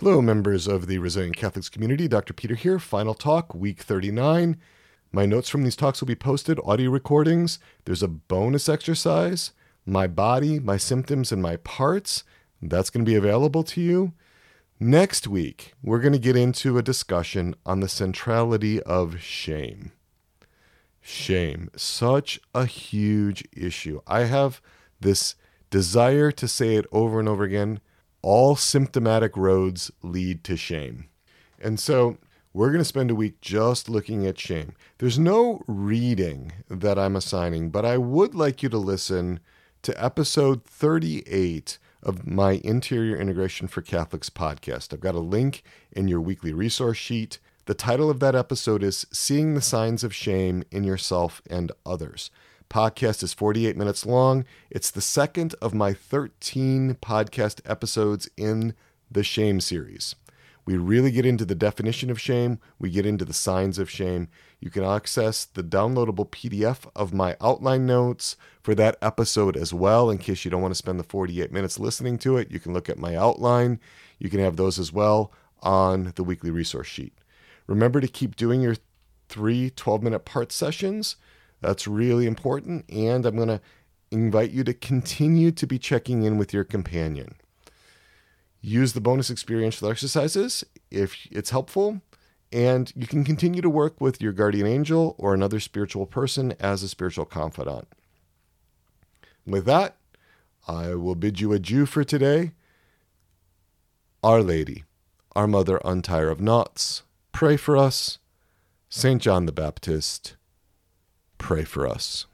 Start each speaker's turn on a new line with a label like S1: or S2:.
S1: Hello, members of the Resilient Catholics community. Dr. Peter here. Final talk, week 39. My notes from these talks will be posted, audio recordings. There's a bonus exercise, my body, my symptoms, and my parts. That's going to be available to you. Next week, we're going to get into a discussion on the centrality of shame. Shame, such a huge issue. I have this desire to say it over and over again all symptomatic roads lead to shame. And so we're going to spend a week just looking at shame. There's no reading that I'm assigning, but I would like you to listen to episode 38 of my Interior Integration for Catholics podcast. I've got a link in your weekly resource sheet. The title of that episode is Seeing the Signs of Shame in Yourself and Others podcast is 48 minutes long. It's the second of my 13 podcast episodes in the shame series. We really get into the definition of shame, we get into the signs of shame. You can access the downloadable PDF of my outline notes for that episode as well. In case you don't want to spend the 48 minutes listening to it, you can look at my outline. You can have those as well on the weekly resource sheet. Remember to keep doing your three 12 minute part sessions that's really important. And I'm going to invite you to continue to be checking in with your companion. Use the bonus experiential exercises if it's helpful. And you can continue to work with your guardian angel or another spiritual person as a spiritual confidant. With that, I will bid you adieu for today. Our Lady, our Mother Undoer of Knots, pray for us. St. John the Baptist, pray for us.